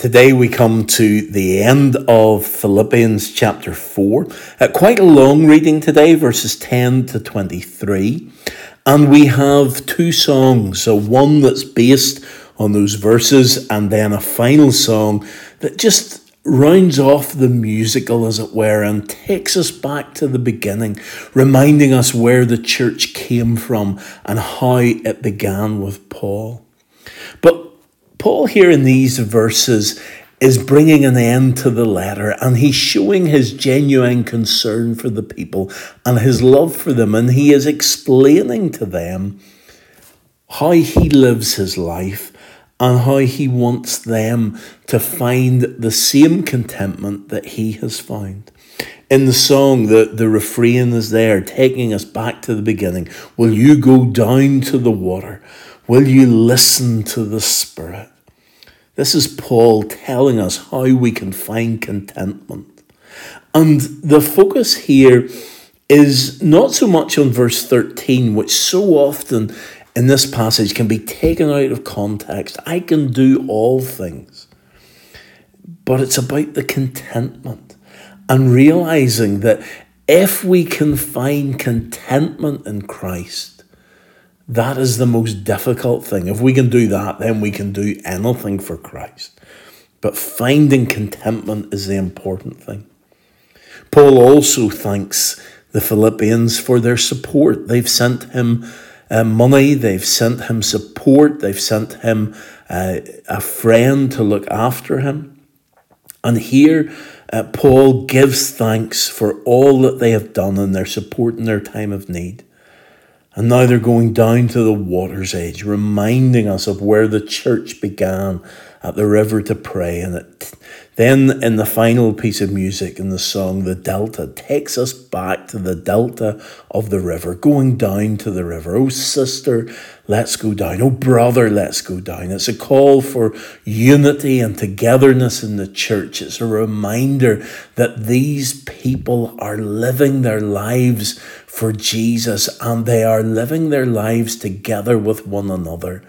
Today we come to the end of Philippians chapter 4. Uh, quite a long reading today, verses 10 to 23. And we have two songs. So one that's based on those verses, and then a final song that just rounds off the musical, as it were, and takes us back to the beginning, reminding us where the church came from and how it began with Paul. But Paul, here in these verses, is bringing an end to the letter and he's showing his genuine concern for the people and his love for them. And he is explaining to them how he lives his life and how he wants them to find the same contentment that he has found. In the song, the, the refrain is there, taking us back to the beginning. Will you go down to the water? Will you listen to the Spirit? This is Paul telling us how we can find contentment. And the focus here is not so much on verse 13, which so often in this passage can be taken out of context. I can do all things. But it's about the contentment and realizing that if we can find contentment in Christ, that is the most difficult thing. If we can do that, then we can do anything for Christ. But finding contentment is the important thing. Paul also thanks the Philippians for their support. They've sent him uh, money, they've sent him support, they've sent him uh, a friend to look after him. And here, uh, Paul gives thanks for all that they have done in their support in their time of need. And now they're going down to the water's edge, reminding us of where the church began at the river to pray. And it, then in the final piece of music in the song, the Delta takes us back to the Delta of the river, going down to the river. Oh, sister, let's go down. Oh, brother, let's go down. It's a call for unity and togetherness in the church. It's a reminder that these people are living their lives for Jesus and they are living their lives together with one another.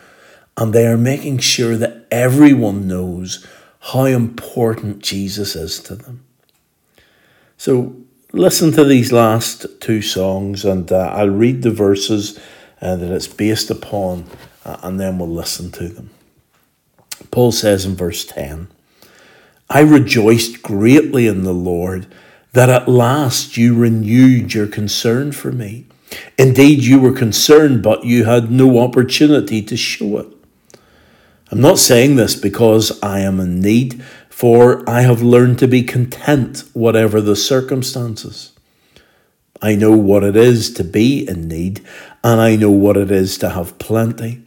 And they are making sure that everyone knows how important Jesus is to them. So listen to these last two songs and uh, I'll read the verses uh, that it's based upon uh, and then we'll listen to them. Paul says in verse 10 I rejoiced greatly in the Lord that at last you renewed your concern for me. Indeed, you were concerned, but you had no opportunity to show it. I'm not saying this because I am in need, for I have learned to be content, whatever the circumstances. I know what it is to be in need, and I know what it is to have plenty.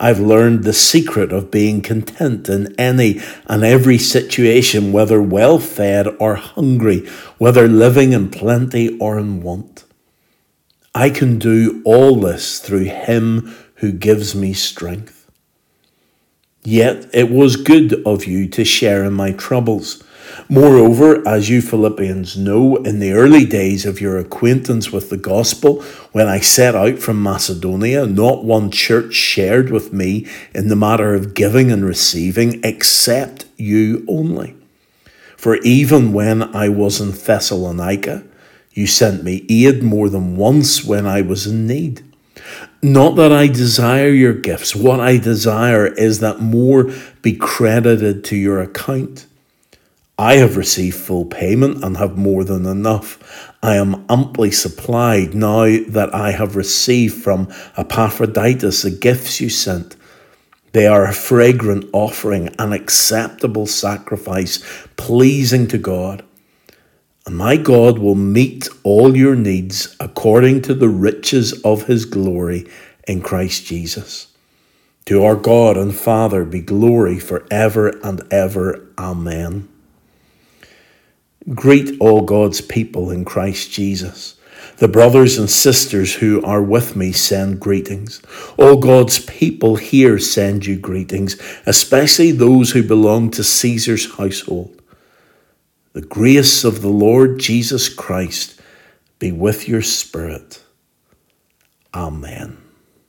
I've learned the secret of being content in any and every situation, whether well fed or hungry, whether living in plenty or in want. I can do all this through Him who gives me strength. Yet it was good of you to share in my troubles. Moreover, as you Philippians know, in the early days of your acquaintance with the gospel, when I set out from Macedonia, not one church shared with me in the matter of giving and receiving, except you only. For even when I was in Thessalonica, you sent me aid more than once when I was in need. Not that I desire your gifts, what I desire is that more be credited to your account. I have received full payment and have more than enough. I am amply supplied now that I have received from Epaphroditus the gifts you sent. They are a fragrant offering, an acceptable sacrifice, pleasing to God. And my God will meet all your needs according to the riches of his glory in Christ Jesus. To our God and Father be glory for ever and ever. Amen. Greet all God's people in Christ Jesus. The brothers and sisters who are with me send greetings. All God's people here send you greetings, especially those who belong to Caesar's household. The grace of the Lord Jesus Christ be with your spirit. Amen.